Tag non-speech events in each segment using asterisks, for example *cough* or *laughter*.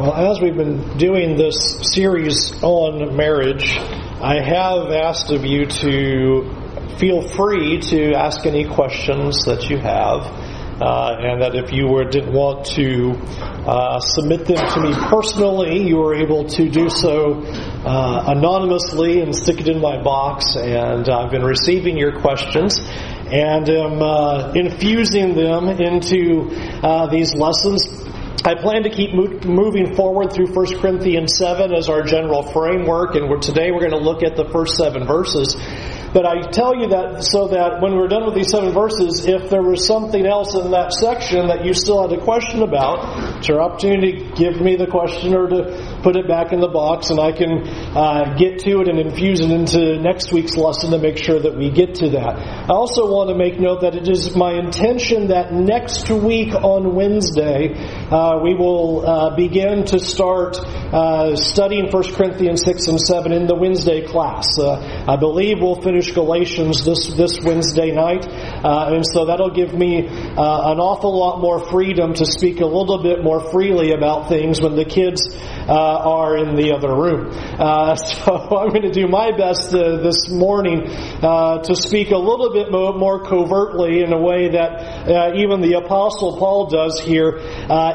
Well, as we've been doing this series on marriage, I have asked of you to feel free to ask any questions that you have. Uh, and that if you were, didn't want to uh, submit them to me personally, you were able to do so uh, anonymously and stick it in my box. And I've been receiving your questions and am uh, infusing them into uh, these lessons I plan to keep moving forward through 1 Corinthians 7 as our general framework, and we're, today we're going to look at the first seven verses. But I tell you that so that when we're done with these seven verses, if there was something else in that section that you still had a question about, it's your opportunity to give me the question or to put it back in the box, and I can uh, get to it and infuse it into next week's lesson to make sure that we get to that. I also want to make note that it is my intention that next week on Wednesday, uh, we will uh, begin to start uh, studying 1 Corinthians 6 and 7 in the Wednesday class. Uh, I believe we'll finish Galatians this, this Wednesday night. Uh, and so that'll give me an awful lot more freedom to speak a little bit more freely about things when the kids uh, are in the other room. Uh, *laughs* so I'm going to do my best uh, this morning uh, to speak a little bit more, more, covertly in a way that even the Apostle Paul does here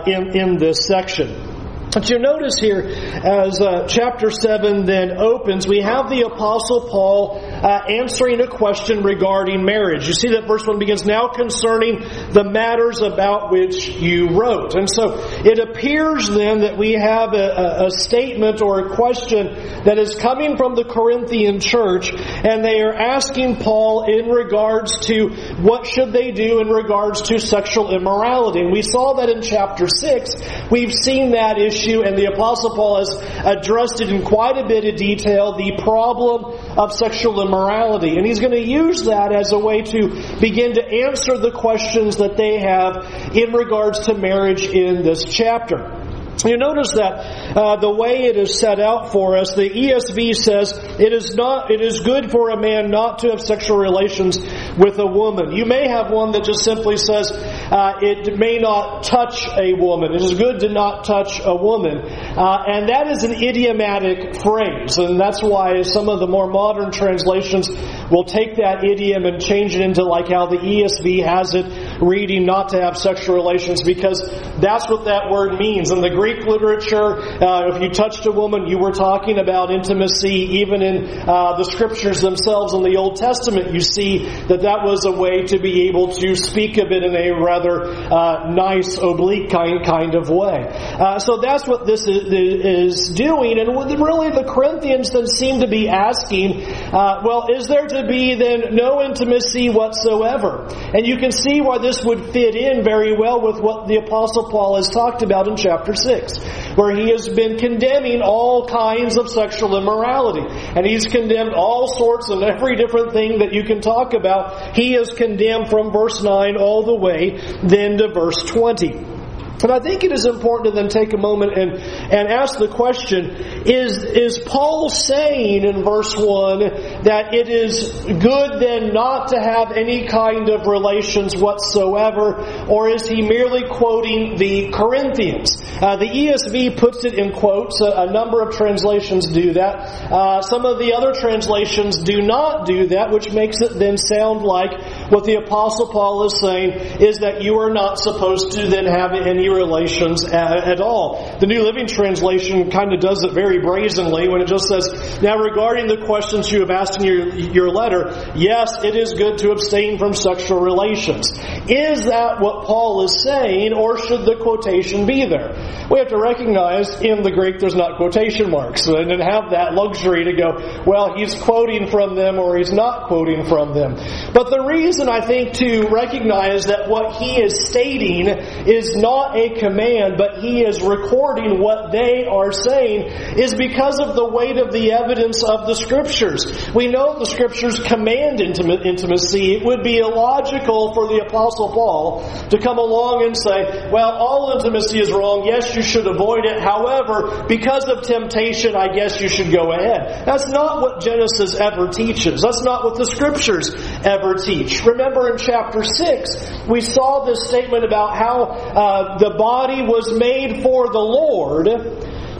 in, in this section. But you notice here, as uh, chapter 7 then opens, we have the Apostle Paul uh, answering a question regarding marriage. You see that verse 1 begins, Now concerning the matters about which you wrote. And so it appears then that we have a, a, statement or a question that is coming from the Corinthian church, and they are asking Paul in regards to what should they do in regards to sexual immorality. And we saw that in chapter 6. We've seen that issue issue, and the Apostle Paul has addressed it in quite a bit of detail, the problem of sexual immorality. And he's going to use that as a way to begin to answer the questions that they have in regards to marriage in this chapter. You notice that uh, the way it is set out for us, the ESV says it is not. It is good for a man not to have sexual relations with a woman. You may have one that just simply says uh, it may not touch a woman. It is good to not touch a woman, uh, and that is an idiomatic phrase, and that's why some of the more modern translations will take that idiom and change it into like how the ESV has it, reading not to have sexual relations, because that's what that word means in the Greek literature, uh, if you touched a woman, you were talking about intimacy. Even in uh, the scriptures themselves in the Old Testament, you see that that was a way to be able to speak of it in a rather uh, nice, oblique kind, kind of way. Uh, so that's what this is, is, doing. And really, the Corinthians then seem to be asking, uh, well, is there to be then no intimacy whatsoever? And you can see why this would fit in very well with what the Apostle Paul has talked about in chapter 6. 6, where he has been condemning all kinds of sexual immorality. And he's condemned all sorts of every different thing that you can talk about. He is condemned from verse 9 all the way then to verse 20. And I think it is important to then take a moment and, and ask the question, is, is Paul saying in verse 1 that it is good then not to have any kind of relations whatsoever, or is he merely quoting the Corinthians? Uh, the ESV puts it in quotes. A, a number of translations do that. Uh, some of the other translations do not do that, which makes it then sound like what the Apostle Paul is saying is that you are not supposed to then have any relations at, at all. The New Living Translation kind of does it very brazenly when it just says, Now regarding the questions you have asked in your, your letter, yes, it is good to abstain from sexual relations. Is that what Paul is saying, or should the quotation be there? We have to recognize in the Greek there's not quotation marks, and have that luxury to go, well, he's quoting from them or he's not quoting from them. But the reason I think to recognize that what he is stating is not a command, but he is recording what they are saying, is because of the weight of the evidence of the Scriptures. We know the Scriptures command intimacy. It would be illogical for the Apostle Paul to come along and say, well, all intimacy is wrong. Yes, you should avoid it. However, because of temptation, I guess you should go ahead. That's not what Genesis ever teaches. That's not what the Scriptures ever teach. Remember in chapter 6, we saw this statement about how uh, the body was made for the Lord,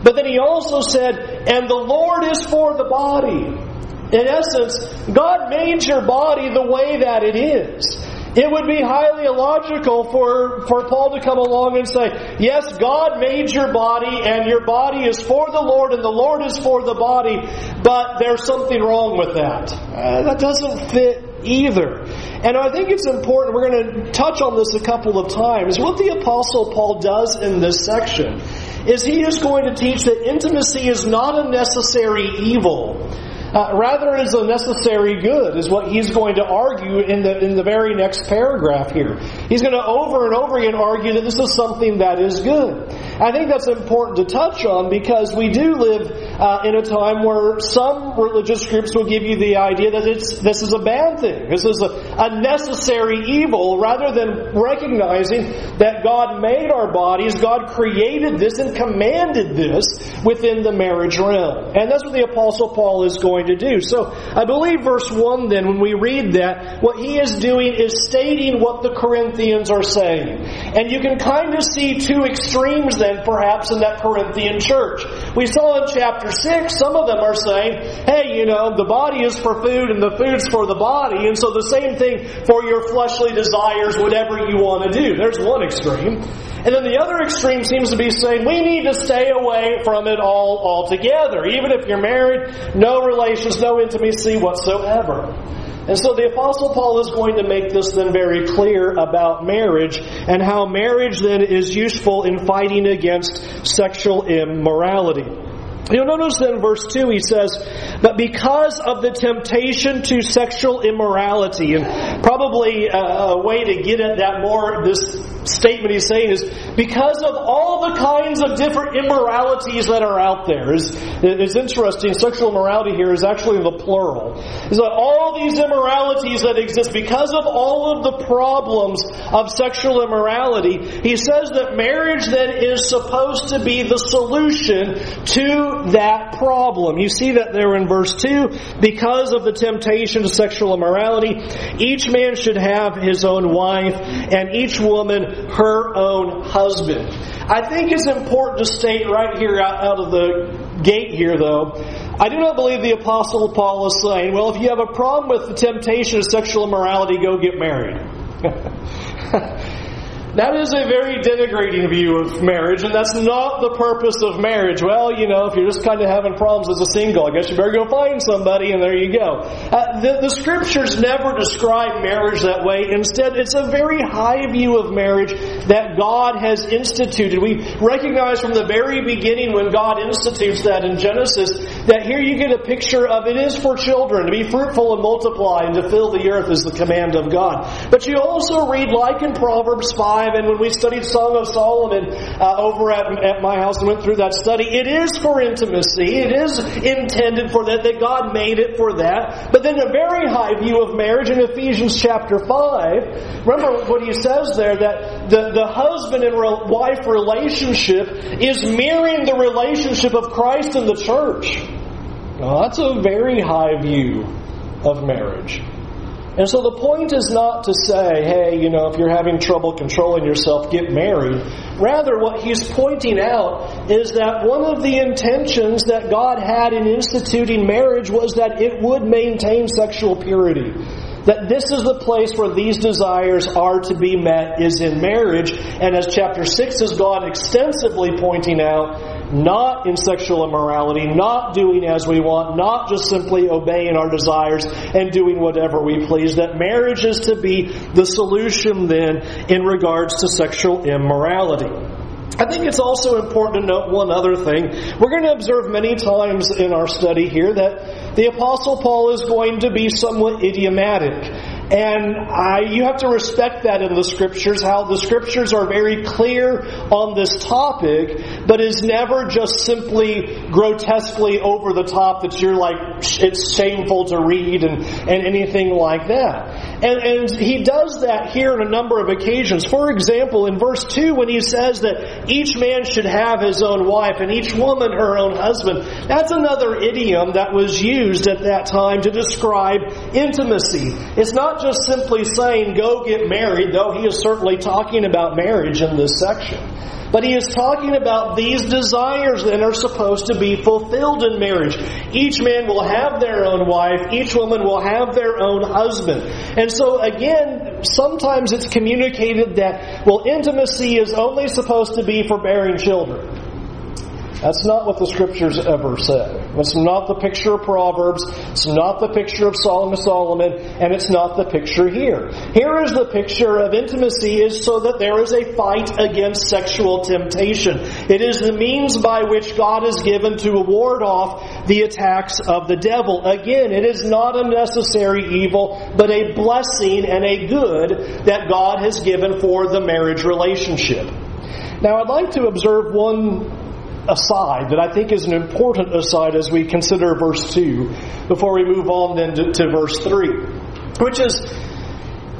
but then he also said, and the Lord is for the body. In essence, God made your body the way that it is. It would be highly illogical for, for Paul to come along and say, Yes, God made your body, and your body is for the Lord, and the Lord is for the body, but there's something wrong with that. Uh, that doesn't fit either. And I think it's important, we're going to touch on this a couple of times. What the Apostle Paul does in this section is he is going to teach that intimacy is not a necessary evil. Uh, rather, it is a necessary good, is what he's going to argue in the in the very next paragraph here. He's going to over and over again argue that this is something that is good. I think that's important to touch on because we do live uh, in a time where some religious groups will give you the idea that it's this is a bad thing. This is a, a necessary evil, rather than recognizing that God made our bodies, God created this and commanded this within the marriage realm, and that's what the Apostle Paul is going to do. So I believe verse 1 then, when we read that, what he is doing is stating what the Corinthians are saying. And you can kind of see two extremes then, perhaps, in that Corinthian church. We saw in chapter 6, some of them are saying, hey, you know, the body is for food and the food's for the body, and so the same thing for your fleshly desires, whatever you want to do. There's one extreme. And then the other extreme seems to be saying we need to stay away from it all altogether. Even if you're married, no relations, no intimacy whatsoever. And so the Apostle Paul is going to make this then very clear about marriage and how marriage then is useful in fighting against sexual immorality. You'll notice in verse 2 he says, But because of the temptation to sexual immorality, and probably uh, a, way to get at that more, this statement he's saying is, because of all the kinds of different immoralities that are out there. It's, it's interesting, sexual morality here is actually the plural. Is that all these immoralities that exist, because of all of the problems of sexual immorality, he says that marriage then is supposed to be the solution to that problem. You see that there in verse 2. Because of the temptation to sexual immorality, each man should have his own wife, and each woman her own husband. I think it's important to state right here out of the gate here, though, I do not believe the Apostle Paul is saying, well, if you have a problem with the temptation of sexual immorality, go get married. *laughs* That is a very denigrating view of marriage, and that's not the purpose of marriage. Well, you know, if you're just kind of having problems as a single, I guess you better go find somebody, and there you go. Uh, the, the scriptures never describe marriage that way. Instead, it's a very high view of marriage that God has instituted. We recognize from the very beginning when God institutes that in Genesis that here you get a picture of it is for children to be fruitful and multiply and to fill the earth is the command of God. But you also read, like in Proverbs 5, 5 and when we studied Song of Solomon uh, over at, at my house and went through that study, it is for intimacy. It is intended for that, that God made it for that. But then a very high view of marriage in Ephesians chapter 5, remember what he says there, that the, the husband and wife relationship is mirroring the relationship of Christ and the church. That's a very high view of marriage. And so the point is not to say, hey, you know, if you're having trouble controlling yourself, get married. Rather, what he's pointing out is that one of the intentions that God had in instituting marriage was that it would maintain sexual purity that this is the place where these desires are to be met is in marriage. And as chapter 6 has gone extensively pointing out, not in sexual immorality, not doing as we want, not just simply obeying our desires and doing whatever we please, that marriage is to be the solution then in regards to sexual immorality. I think it's also important to note one other thing. We're going to observe many times in our study here that the Apostle Paul is going to be somewhat idiomatic. And I, you have to respect that in the scriptures, how the scriptures are very clear on this topic, but is never just simply grotesquely over the top that you're like, it's shameful to read and, and anything like that. And, and he does that here on a number of occasions. For example, in verse 2, when he says that each man should have his own wife and each woman her own husband, that's another idiom that was used at that time to describe intimacy. It's not just simply saying, go get married, though he is certainly talking about marriage in this section. But he is talking about these desires that are supposed to be fulfilled in marriage. Each man will have their own wife, each woman will have their own husband. And so again, sometimes it's communicated that, well, intimacy is only supposed to be for bearing children. That's not what the scriptures ever said. It's not the picture of Proverbs. It's not the picture of of Solomon, and it's not the picture here. Here is the picture of intimacy is so that there is a fight against sexual temptation. It is the means by which God is given to ward off the attacks of the devil. Again, it is not a necessary evil, but a blessing and a good that God has given for the marriage relationship. Now, I'd like to observe one aside that I think is an important aside as we consider verse 2 before we move on then to, to verse 3, which is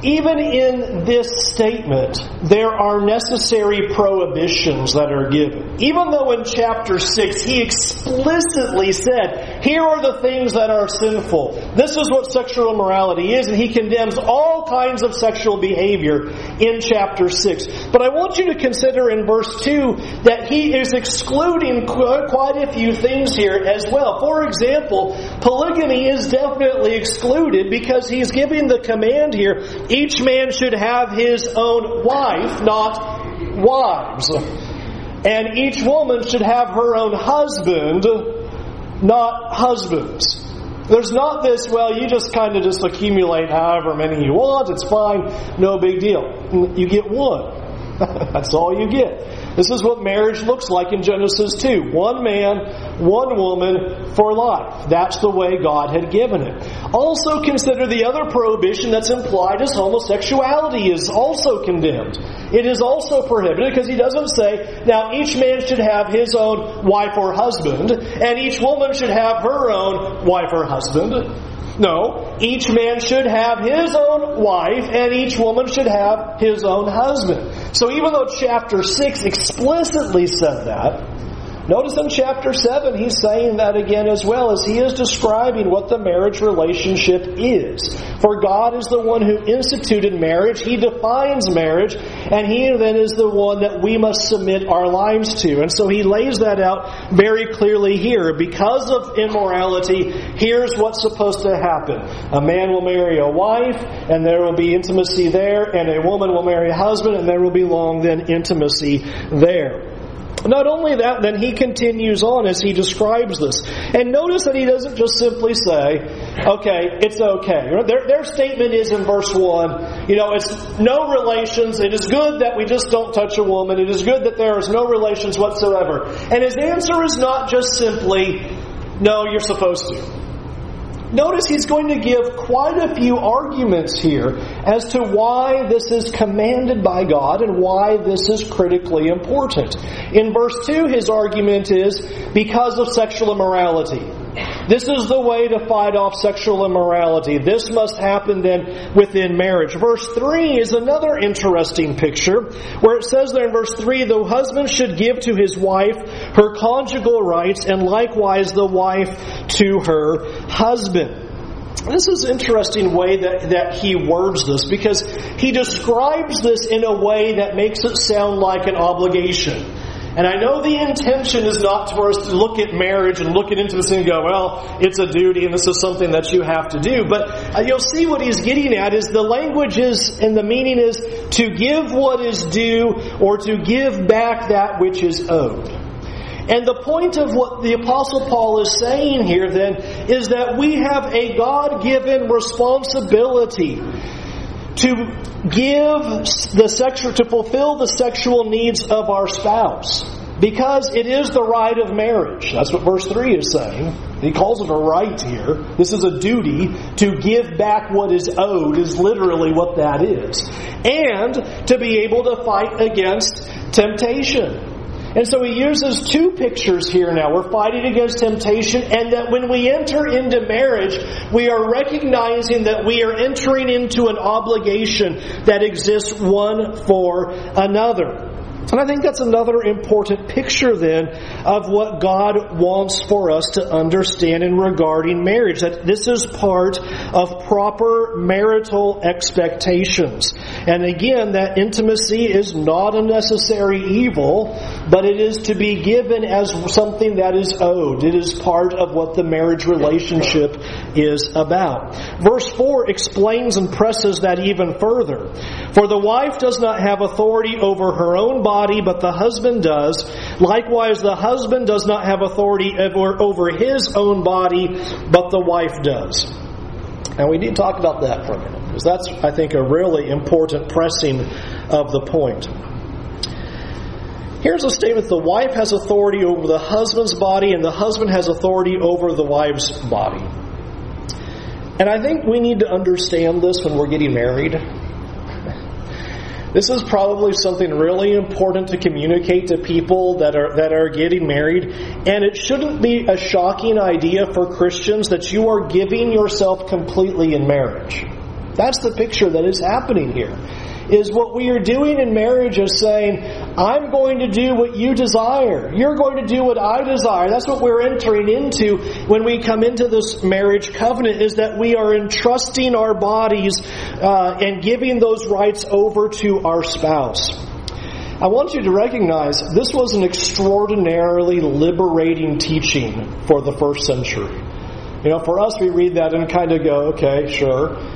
even in this statement, there are necessary prohibitions that are given. Even though in chapter 6 he explicitly said, here are the things that are sinful. This is what sexual immorality is, and he condemns all kinds of sexual behavior in chapter 6. But I want you to consider in verse 2 that he is excluding quite a few things here as well. For example, polygamy is definitely excluded because he's giving the command here each man should have his own wife, not wives. And each woman should have her own husband, not husbands. There's not this, well, you just kind of just accumulate however many you want, it's fine, no big deal. You get one. *laughs* That's all you get. This is what marriage looks like in Genesis 2. One man, one woman for life. That's the way God had given it. Also consider the other prohibition that's implied as homosexuality is also condemned. It is also prohibited because he doesn't say, now each man should have his own wife or husband, and each woman should have her own wife or husband. No, each man should have his own wife and each woman should have his own husband. So even though chapter 6 explicitly said that, Notice in chapter 7, he's saying that again as well as he is describing what the marriage relationship is. For God is the one who instituted marriage, he defines marriage, and he then is the one that we must submit our lives to. And so he lays that out very clearly here. Because of immorality, here's what's supposed to happen. A man will marry a wife, and there will be intimacy there, and a woman will marry a husband, and there will be long then intimacy there. Not only that, then he continues on as he describes this. And notice that he doesn't just simply say, okay, it's okay. Their, their statement is in verse 1, you know, it's no relations. It is good that we just don't touch a woman. It is good that there is no relations whatsoever. And his answer is not just simply, no, you're supposed to. Notice he's going to give quite a few arguments here as to why this is commanded by God and why this is critically important. In verse 2, his argument is because of sexual immorality. This is the way to fight off sexual immorality. This must happen then within marriage. Verse 3 is another interesting picture where it says there in verse 3 the husband should give to his wife her conjugal rights and likewise the wife to her husband. This is interesting way that, that he words this because he describes this in a way that makes it sound like an obligation. And I know the intention is not for us to look at marriage and look at intimacy and go, well, it's a duty and this is something that you have to do. But uh, you'll see what he's getting at is the language is and the meaning is to give what is due or to give back that which is owed. And the point of what the Apostle Paul is saying here then is that we have a God given responsibility to give the sexual, to fulfill the sexual needs of our spouse. Because it is the right of marriage. That's what verse 3 is saying. He calls it a right here. This is a duty to give back what is owed, is literally what that is. And to be able to fight against temptation. And so he uses two pictures here now. We're fighting against temptation, and that when we enter into marriage, we are recognizing that we are entering into an obligation that exists one for another. And I think that's another important picture then of what God wants for us to understand in regarding marriage. That this is part of proper marital expectations. And again, that intimacy is not a necessary evil, but it is to be given as something that is owed. It is part of what the marriage relationship is about. Verse 4 explains and presses that even further. For the wife does not have authority over her own body but the husband does. Likewise, the husband does not have authority over his own body, but the wife does. And we need to talk about that for a minute, because that's, I think, a really important pressing of the point. Here's a statement the wife has authority over the husband's body, and the husband has authority over the wife's body. And I think we need to understand this when we're getting married. This is probably something really important to communicate to people that are that are getting married, and it shouldn't be a shocking idea for Christians that you are giving yourself completely in marriage. That's the picture that is happening here is what we are doing in marriage is saying, I'm going to do what you desire. You're going to do what I desire. That's what we're entering into when we come into this marriage covenant is that we are entrusting our bodies uh, and giving those rights over to our spouse. I want you to recognize this was an extraordinarily liberating teaching for the first century. You know, for us, we read that and kind of go, okay, sure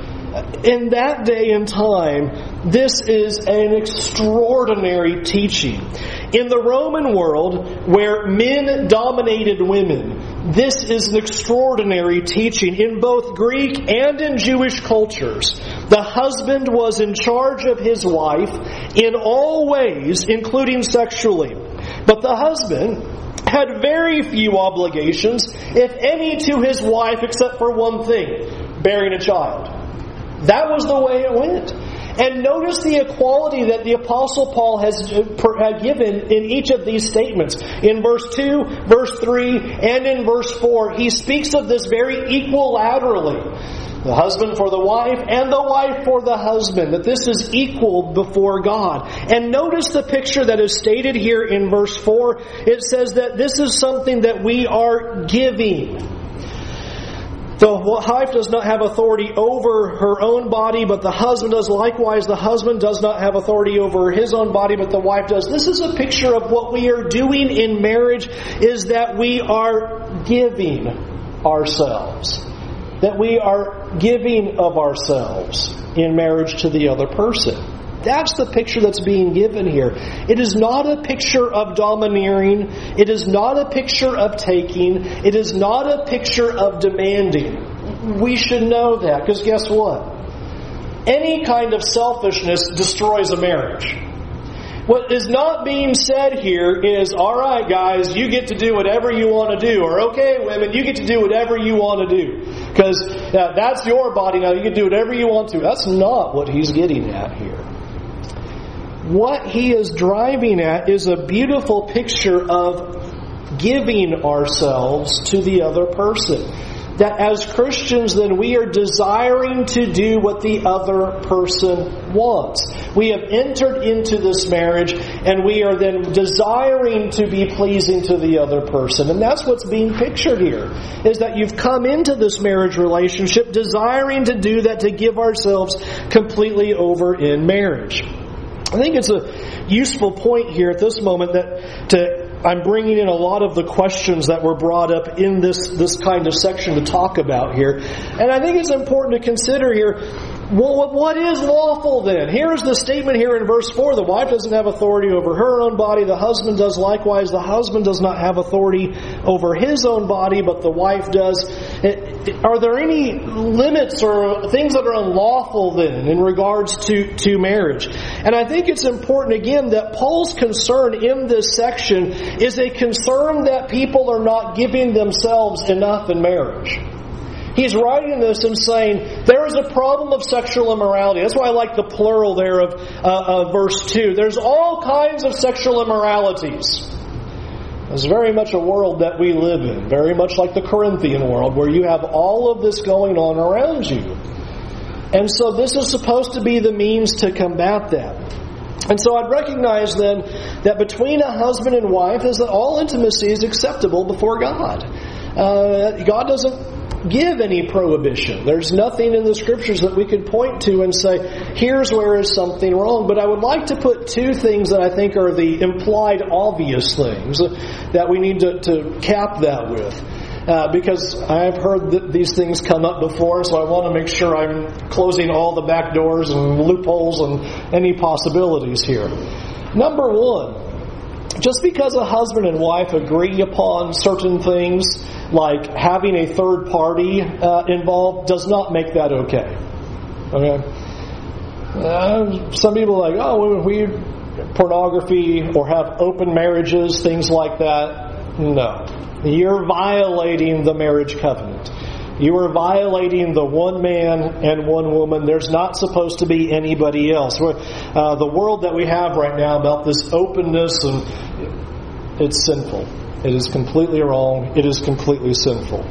in that day and time, this is an extraordinary teaching. In the Roman world, where men dominated women, this is an extraordinary teaching. In both Greek and in Jewish cultures, the husband was in charge of his wife in all ways, including sexually. But the husband had very few obligations, if any, to his wife except for one thing bearing a child. That was the way it went. And notice the equality that the Apostle Paul has given in each of these statements. In verse 2, verse 3, and in verse 4, he speaks of this very equilaterally. The husband for the wife and the wife for the husband, that this is equal before God. And notice the picture that is stated here in verse 4. It says that this is something that we are giving. The wife does not have authority over her own body, but the husband does likewise. The husband does not have authority over his own body, but the wife does. This is a picture of what we are doing in marriage is that we are giving ourselves. That we are giving of ourselves in marriage to the other person. That's the picture that's being given here. It is not a picture of domineering. It is not a picture of taking. It is not a picture of demanding. We should know that because guess what? Any kind of selfishness destroys a marriage. What is not being said here is, all right, guys, you get to do whatever you want to do. Or, okay, women, you get to do whatever you want to do. Because uh, that's your body now. You can do whatever you want to. That's not what he's getting at here what he is driving at is a beautiful picture of giving ourselves to the other person. That as Christians, then we are desiring to do what the other person wants. We have entered into this marriage and we are then desiring to be pleasing to the other person. And that's what's being pictured here, is that you've come into this marriage relationship desiring to do that, to give ourselves completely over in marriage. I think it's a useful point here at this moment that to I'm bringing in a lot of the questions that were brought up in this this kind of section to talk about here, and I think it's important to consider here well, what is lawful then? Here's the statement here in verse 4. The wife doesn't have authority over her own body. The husband does likewise. The husband does not have authority over his own body, but the wife does. Eh, are there any limits or things that are unlawful then in regards to, to marriage? And I think it's important again that Paul's concern in this section is a concern that people are not giving themselves enough in marriage. He's writing this and saying there is a problem of sexual immorality. That's why I like the plural there of uh, uh, verse 2. There's all kinds of sexual immoralities. It's very much a world that we live in, very much like the Corinthian world, where you have all of this going on around you. And so this is supposed to be the means to combat that. And so I'd recognize then that between a husband and wife is that all intimacy is acceptable before God. Uh, God doesn't give any prohibition. There's nothing in the scriptures that we could point to and say, here's where is something wrong. But I would like to put two things that I think are the implied obvious things that we need to, to cap that with. Uh, because I've heard that these things come up before, so I want to make sure I'm closing all the back doors and loopholes and any possibilities here. Number one, just because a husband and wife agree upon certain things, like having a third party uh, involved, does not make that okay. Okay? Uh, some people are like, oh, we pornography or have open marriages, things like that. No. You're violating the marriage covenant. You are violating the one man and one woman. There's not supposed to be anybody else. Uh, the world that we have right now about this openness and it's sinful. It is completely wrong. It is completely sinful.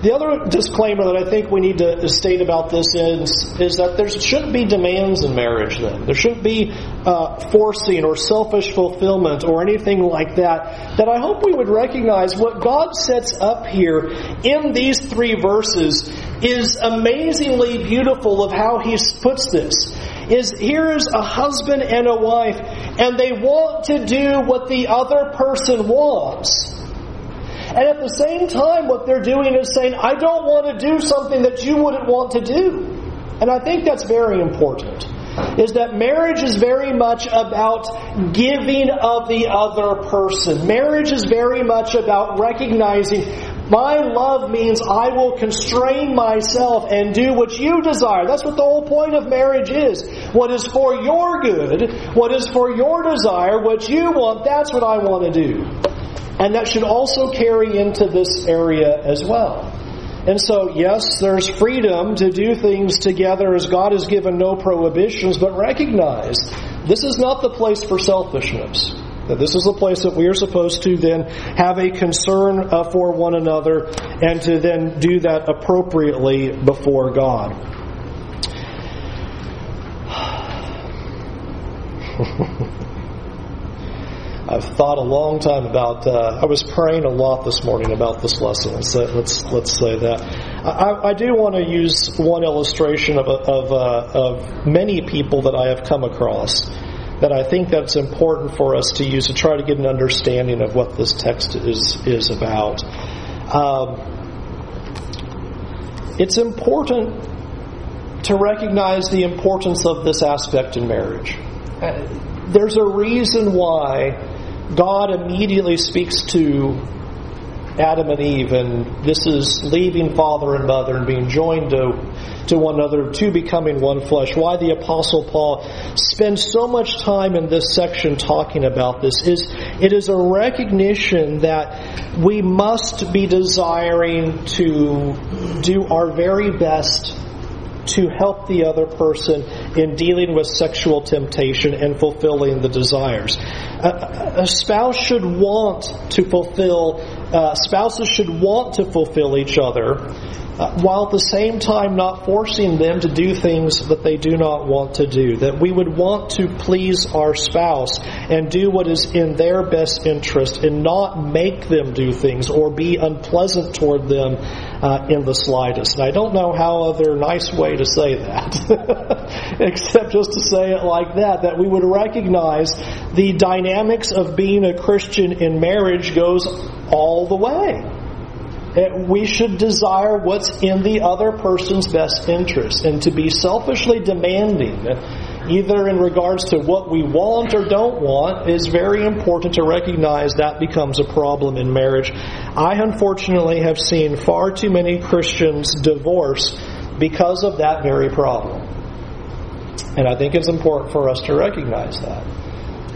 The other disclaimer that I think we need to state about this is, is that there shouldn't be demands in marriage then. There shouldn't be uh, forcing or selfish fulfillment or anything like that. That I hope we would recognize what God sets up here in these three verses is amazingly beautiful of how He puts this. Is here is a husband and a wife, and they want to do what the other person wants. And at the same time, what they're doing is saying, I don't want to do something that you wouldn't want to do. And I think that's very important. Is that marriage is very much about giving of the other person. Marriage is very much about recognizing my love means I will constrain myself and do what you desire. That's what the whole point of marriage is. What is for your good, what is for your desire, what you want, that's what I want to do. And that should also carry into this area as well. And so, yes, there's freedom to do things together as God has given no prohibitions, but recognize this is not the place for selfishness. That this is the place that we are supposed to then have a concern uh, for one another and to then do that appropriately before God. *sighs* *laughs* I've thought a long time about. Uh, I was praying a lot this morning about this lesson. Let's say, let's, let's say that. I, I, do want to use one illustration of of, uh, of many people that I have come across that I think that's important for us to use to try to get an understanding of what this text is is about. Um, it's important to recognize the importance of this aspect in marriage. Uh, there's a reason why God immediately speaks to Adam and Eve, and this is leaving father and mother and being joined to, to one another, to becoming one flesh. Why the Apostle Paul spends so much time in this section talking about this is it is a recognition that we must be desiring to do our very best to help the other person in dealing with sexual temptation and fulfilling the desires. A, a spouse should want to fulfill, uh, spouses should want to fulfill each other while at the same time not forcing them to do things that they do not want to do. That we would want to please our spouse and do what is in their best interest and not make them do things or be unpleasant toward them uh, in the slightest. And I don't know how other nice way to say that, *laughs* except just to say it like that, that we would recognize the dynamics of being a Christian in marriage goes all the way we should desire what's in the other person's best interest. And to be selfishly demanding, either in regards to what we want or don't want, is very important to recognize that becomes a problem in marriage. I unfortunately have seen far too many Christians divorce because of that very problem. And I think it's important for us to recognize that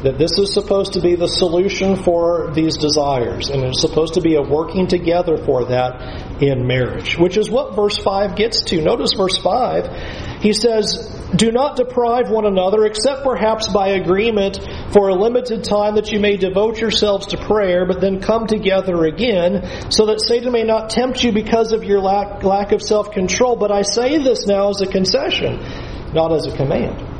that this is supposed to be the solution for these desires, and it's supposed to be a working together for that in marriage, which is what verse 5 gets to. Notice verse 5. He says, do not deprive one another, except perhaps by agreement for a limited time that you may devote yourselves to prayer, but then come together again, so that Satan may not tempt you because of your lack, lack of self control. But I say this now as a concession, not as a command.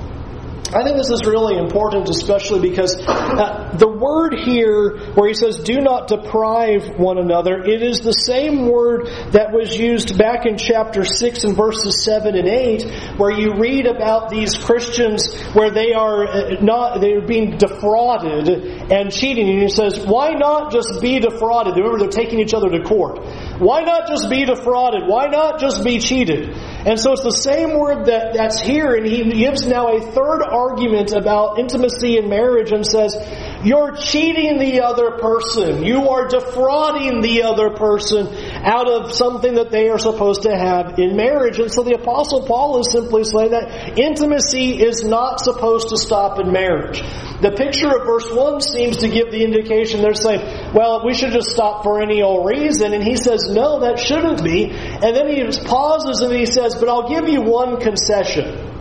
I think this is really important, especially because uh, the word here, where he says, do not deprive one another, it is the same word that was used back in chapter 6 and verses 7 and 8, where you read about these Christians where they are uh, not, they're being defrauded and cheating. And he says, why not just be defrauded? Remember, they're taking each other to court. Why not just be defrauded? Why not just be cheated? And so it's the same word that, that's here, and he gives now a third argument about intimacy in marriage and says, You're cheating the other person. You are defrauding the other person out of something that they are supposed to have in marriage. And so the Apostle Paul is simply saying that intimacy is not supposed to stop in marriage. The picture of verse 1 seems to give the indication they're saying, well, we should just stop for any old reason. And he says, no, that shouldn't be. And then he pauses and he says, but I'll give you one concession.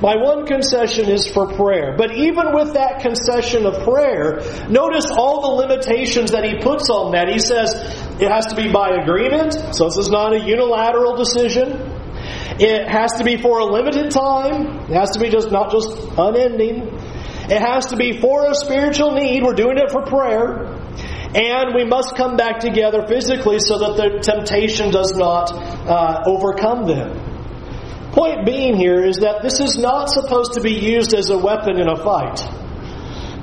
My one concession is for prayer. But even with that concession of prayer, notice all the limitations that he puts on that. He says it has to be by agreement, so this is not a unilateral decision. It has to be for a limited time. It has to be just not just unending. It has to be for a spiritual need. We're doing it for prayer. And we must come back together physically so that the temptation does not uh, overcome them. Point being here is that this is not supposed to be used as a weapon in a fight.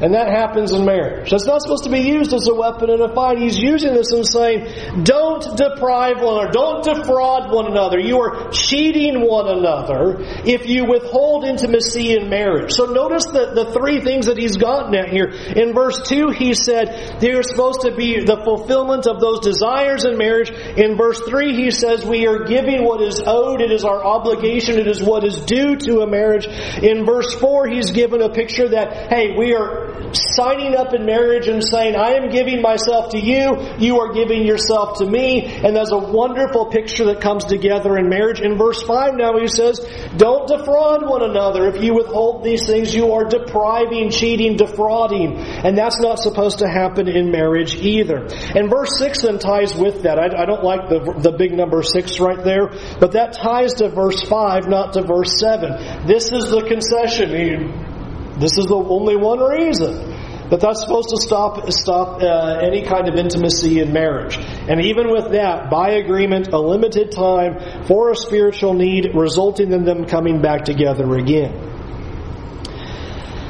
And that happens in marriage. That's not supposed to be used as a weapon in a fight. He's using this and saying, don't deprive one another, don't defraud one another. You are cheating one another if you withhold intimacy in marriage. So notice the, the three things that he's gotten at here. In verse 2, he said there's supposed to be the fulfillment of those desires in marriage. In verse 3, he says we are giving what is owed. It is our obligation. It is what is due to a marriage. In verse 4, he's given a picture that, hey, we are signing up in marriage and saying, I am giving myself to you, you are giving yourself to me. And there's a wonderful picture that comes together in marriage. In verse 5 now he says, Don't defraud one another. If you withhold these things, you are depriving, cheating, defrauding. And that's not supposed to happen in marriage either. And verse 6 then ties with that. I, I don't like the, the big number 6 right there, but that ties to verse 5, not to verse 7. This is the concession. This is the only one reason that that's supposed to stop stop uh, any kind of intimacy in marriage. And even with that, by agreement, a limited time for a spiritual need, resulting in them coming back together again.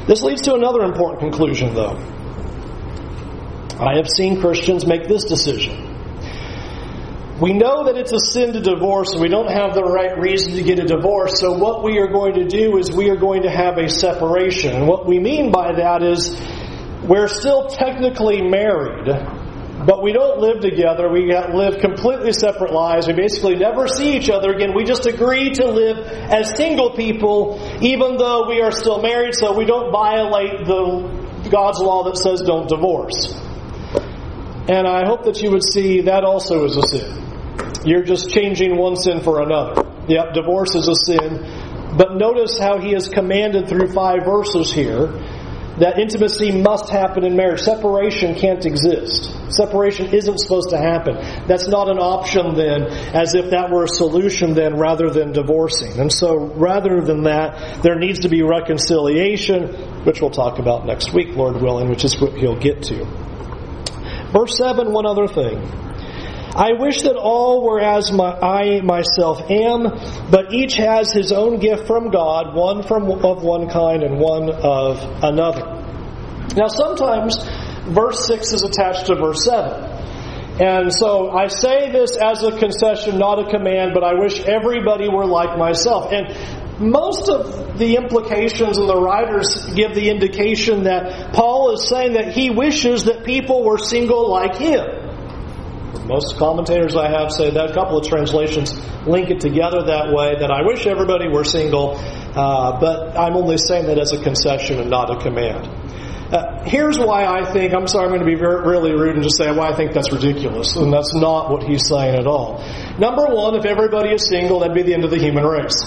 This leads to another important conclusion, though. I have seen Christians make this decision. We know that it's a sin to divorce and we don't have the right reason to get a divorce, so what we are going to do is we are going to have a separation. And what we mean by that is we're still technically married, but we don't live together. We live completely separate lives. We basically never see each other again. We just agree to live as single people, even though we are still married, so we don't violate the God's law that says don't divorce. And I hope that you would see that also is a sin. You're just changing one sin for another. Yep, divorce is a sin. But notice how he has commanded through five verses here that intimacy must happen in marriage. Separation can't exist. Separation isn't supposed to happen. That's not an option then, as if that were a solution then rather than divorcing. And so rather than that, there needs to be reconciliation, which we'll talk about next week, Lord willing, which is what he'll get to. Verse 7, one other thing. I wish that all were as my, I myself am, but each has his own gift from God, one from of one kind and one of another. Now sometimes verse 6 is attached to verse 7. And so I say this as a concession, not a command, but I wish everybody were like myself. And most of the implications and the writers give the indication that Paul is saying that he wishes that people were single like him. Most commentators I have say that a couple of translations link it together that way. That I wish everybody were single, uh, but I'm only saying that as a concession and not a command. Uh, here's why I think, I'm sorry, I'm going to be very, really rude and just say why I think that's ridiculous, and that's not what he's saying at all. Number one, if everybody is single, that'd be the end of the human race.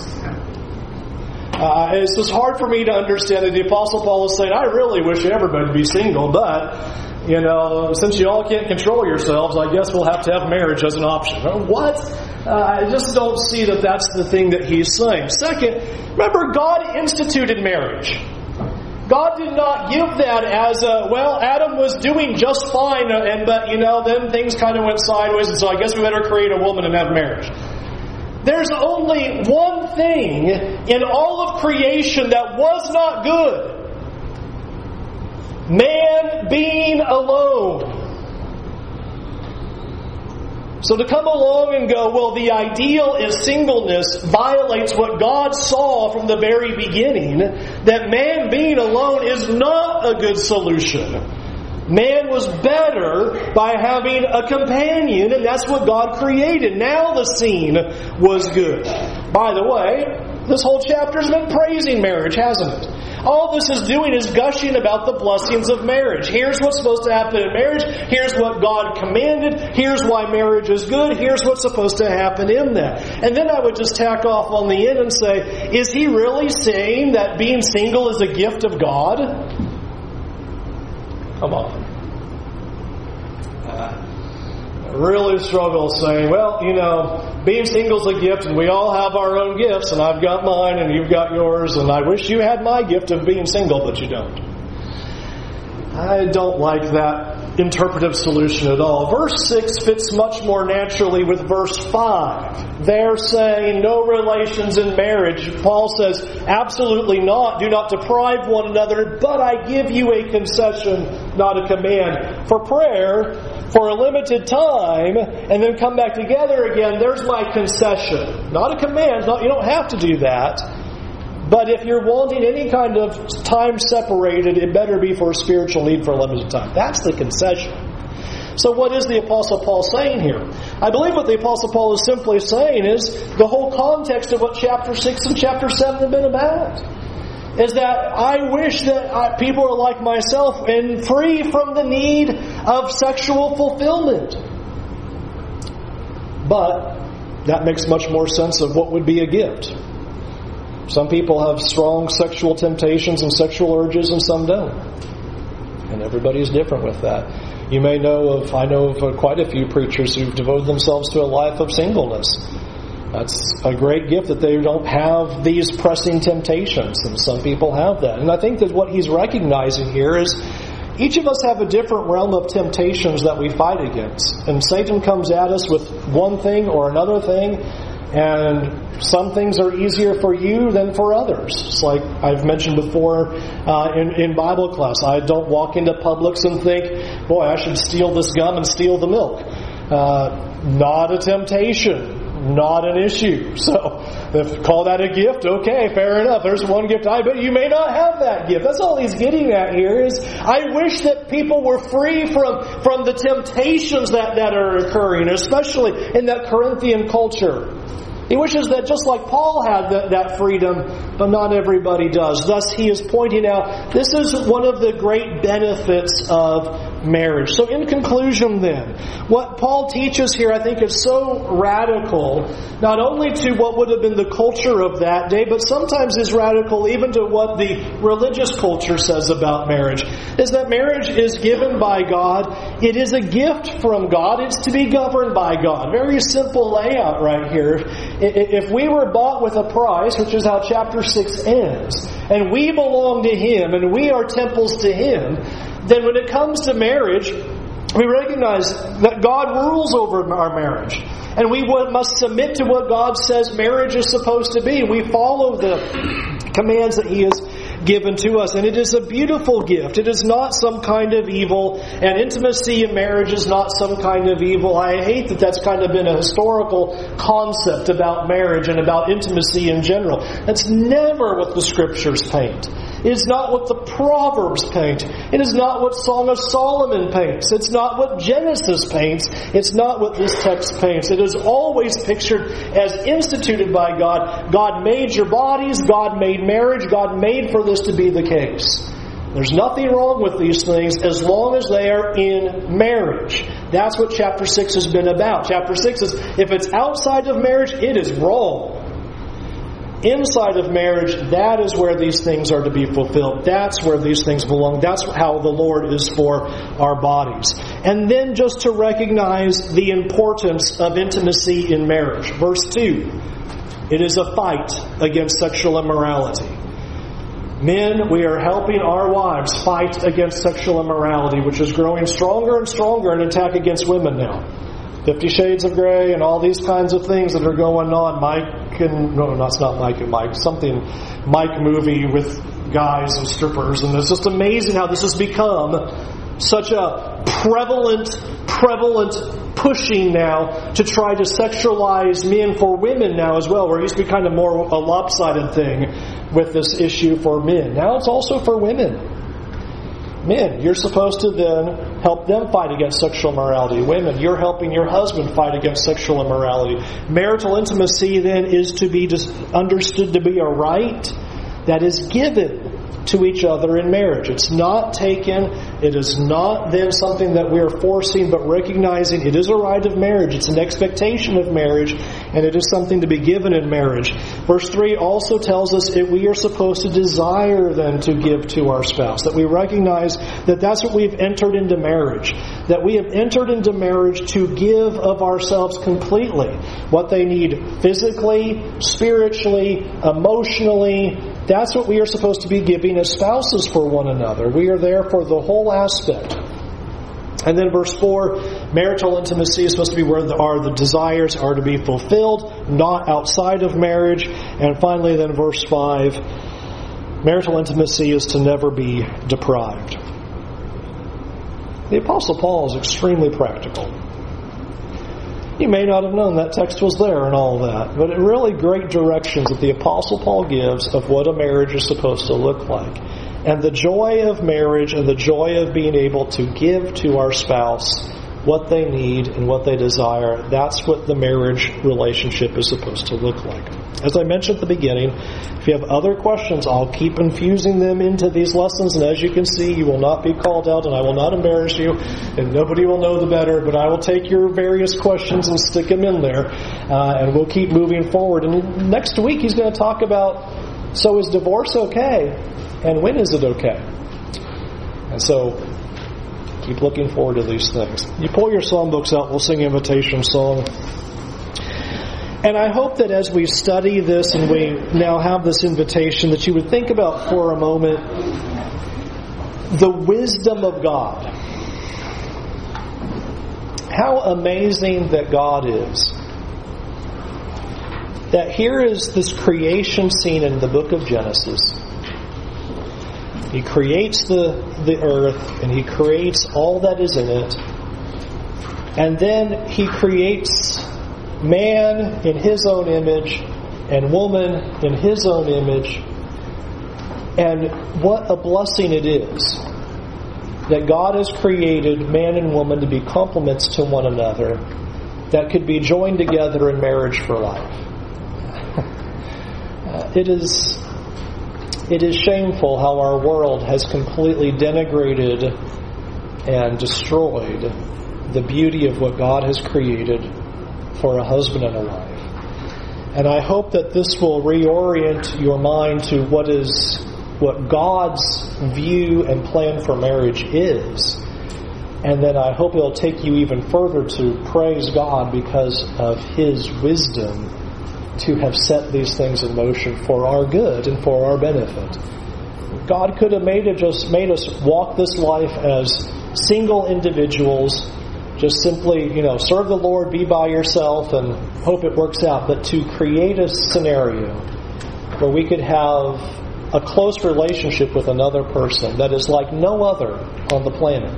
Uh, it's just hard for me to understand that the Apostle Paul is saying, I really wish everybody to be single, but, you know, since you all can't control yourselves, I guess we'll have to have marriage as an option. What? Uh, I just don't see that that's the thing that he's saying. Second, remember, God instituted marriage. God did not give that as a, well, Adam was doing just fine, and but, you know, then things kind of went sideways, and so I guess we better create a woman and have marriage. There's only one thing in all of creation that was not good man being alone. So to come along and go, well, the ideal is singleness violates what God saw from the very beginning, that man being alone is not a good solution. Man was better by having a companion, and that's what God created. Now the scene was good. By the way, this whole chapter has been praising marriage, hasn't it? All this is doing is gushing about the blessings of marriage. Here's what's supposed to happen in marriage. Here's what God commanded. Here's why marriage is good. Here's what's supposed to happen in that. And then I would just tack off on the end and say, is he really saying that being single is a gift of God? Come on. Uh, really struggle saying, well, you know, being single is a gift and we all have our own gifts and I've got mine and you've got yours and I wish you had my gift of being single, but you don't. I don't like that interpretive solution at all. Verse 6 fits much more naturally with verse 5. They're saying no relations in marriage. Paul says, absolutely not. Do not deprive one another, but I give you a concession, not a command. For prayer, for a limited time, and then come back together again, there's my concession. Not a command. Not, you don't have to do that. But if you're wanting any kind of time separated, it better be for a spiritual need for a limited time. That's the concession. So, what is the Apostle Paul saying here? I believe what the Apostle Paul is simply saying is the whole context of what chapter 6 and chapter 7 have been about. Is that I wish that I, people are like myself and free from the need of sexual fulfillment. But that makes much more sense of what would be a gift. Some people have strong sexual temptations and sexual urges, and some don't. And everybody's different with that. You may know of, I know of uh, quite a few preachers who've devoted themselves to a life of singleness. That's a great gift that they don't have these pressing temptations, and some people have that. And I think that what he's recognizing here is each of us have a different realm of temptations that we fight against. And Satan comes at us with one thing or another thing, and some things are easier for you than for others. It's like I've mentioned before uh, in, in Bible class. I don't walk into Publix and think, boy, I should steal this gum and steal the milk. Uh, not a temptation, not an issue. *laughs* So, if call that a gift, okay, fair enough. There's one gift I but you may not have that gift. That's all he's getting at here is I wish that people were free from, from the temptations that, that are occurring, especially in that Corinthian culture. He wishes that just like Paul had that, that freedom, but not everybody does. Thus, he is pointing out this is one of the great benefits of marriage. So, in conclusion, then, what Paul teaches here, I think, is so radical, not only to what would have been the culture of that day, but sometimes is radical even to what the religious culture says about marriage, is that marriage is given by God. It is a gift from God. It's to be governed by God. Very simple layout right here if we were bought with a price, which is how chapter 6 ends, and we belong to Him and we are temples to Him, then when it comes to marriage, we recognize that God rules over our marriage. And we must submit to what God says marriage is supposed to be. We follow the commands that He has given to us. And it is a beautiful gift. It is not some kind of evil. And intimacy in marriage is not some kind of evil. I hate that that's kind of been a historical concept about marriage and about intimacy in general. That's never what the scriptures paint. It is not what the Proverbs paint. It is not what Song of Solomon paints. It's not what Genesis paints. It's not what this text paints. It is always pictured as instituted by God. God made your bodies. God made marriage. God made for this to be the case. There's nothing wrong with these things as long as they are in marriage. That's what chapter 6 has been about. Chapter 6 is if it's outside of marriage, it is wrong. Inside of marriage, that is where these things are to be fulfilled. That's where these things belong. That's how the Lord is for our bodies. And then just to recognize the importance of intimacy in marriage. Verse 2 it is a fight against sexual immorality. Men, we are helping our wives fight against sexual immorality, which is growing stronger and stronger an attack against women now. Fifty Shades of Grey and all these kinds of things that are going on. Mike and no, no, it's not Mike and Mike. Something Mike movie with guys and strippers, and it's just amazing how this has become such a prevalent, prevalent pushing now to try to sexualize men for women now as well, where it used to be kind of more a lopsided thing with this issue for men. Now it's also for women. Men, you're supposed to then help them fight against sexual immorality. Women, you're helping your husband fight against sexual immorality. Marital intimacy then is to be understood to be a right that is given to each other in marriage. It's not taken, it is not then something that we are forcing, but recognizing it is a right of marriage. It's an expectation of marriage, and it is something to be given in marriage. Verse 3 also tells us that we are supposed to desire then to give to our spouse, that we recognize that that's what we've entered into marriage, that we have entered into marriage to give of ourselves completely what they need physically, spiritually, emotionally, that's what we are supposed to be giving as spouses for one another. We are there for the whole aspect. And then verse 4, marital intimacy is supposed to be where the, are the desires are to be fulfilled, not outside of marriage. And finally, then verse 5, marital intimacy is to never be deprived. The Apostle Paul is extremely practical. You may not have known that text was there and all that, but it really great directions that the Apostle Paul gives of what a marriage is supposed to look like. And the joy of marriage and the joy of being able to give to our spouse what they need and what they desire. That's what the marriage relationship is supposed to look like. As I mentioned at the beginning, if you have other questions, I'll keep infusing them into these lessons. And as you can see, you will not be called out and I will not embarrass you and nobody will know the better, but I will take your various questions and stick them in there. Uh, and we'll keep moving forward. And next week, he's going to talk about so is divorce okay? And when is it okay? And so Keep looking forward to these things. You pull your songbooks out, we'll sing invitation song. And I hope that as we study this and we now have this invitation, that you would think about for a moment the wisdom of God. How amazing that God is. That here is this creation scene in the book of Genesis he creates the, the earth and he creates all that is in it. And then he creates man in his own image and woman in his own image. And what a blessing it is that God has created man and woman to be complements to one another that could be joined together in marriage for life. *laughs* Uh, it is it is shameful how our world has completely denigrated and destroyed the beauty of what God has created for a husband and a wife. And I hope that this will reorient your mind to what is what God's view and plan for marriage is. And then I hope it'll take you even further to praise God because of His wisdom to have set these things in motion for our good and for our benefit. God could have made it just made us walk this life as single individuals, just simply, you know, serve the Lord, be by yourself, and hope it works out. But to create a scenario where we could have a close relationship with another person that is like no other on the planet.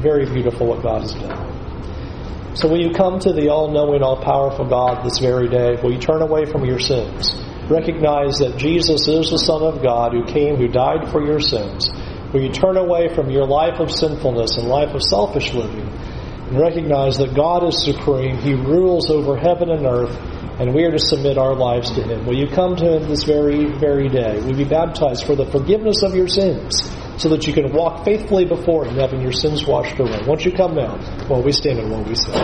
Very beautiful what God has done. So will you come to the all knowing, all powerful God this very day? Will you turn away from your sins? Recognize that Jesus is the Son of God who came, who died for your sins. Will you turn away from your life of sinfulness and life of selfish living and recognize that God is supreme? He rules over heaven and earth, and we are to submit our lives to Him. Will you come to Him this very, very day? Will you be baptized for the forgiveness of your sins? so that you can walk faithfully before Him, having your sins washed away. Won't you come now while we stand and while we sing?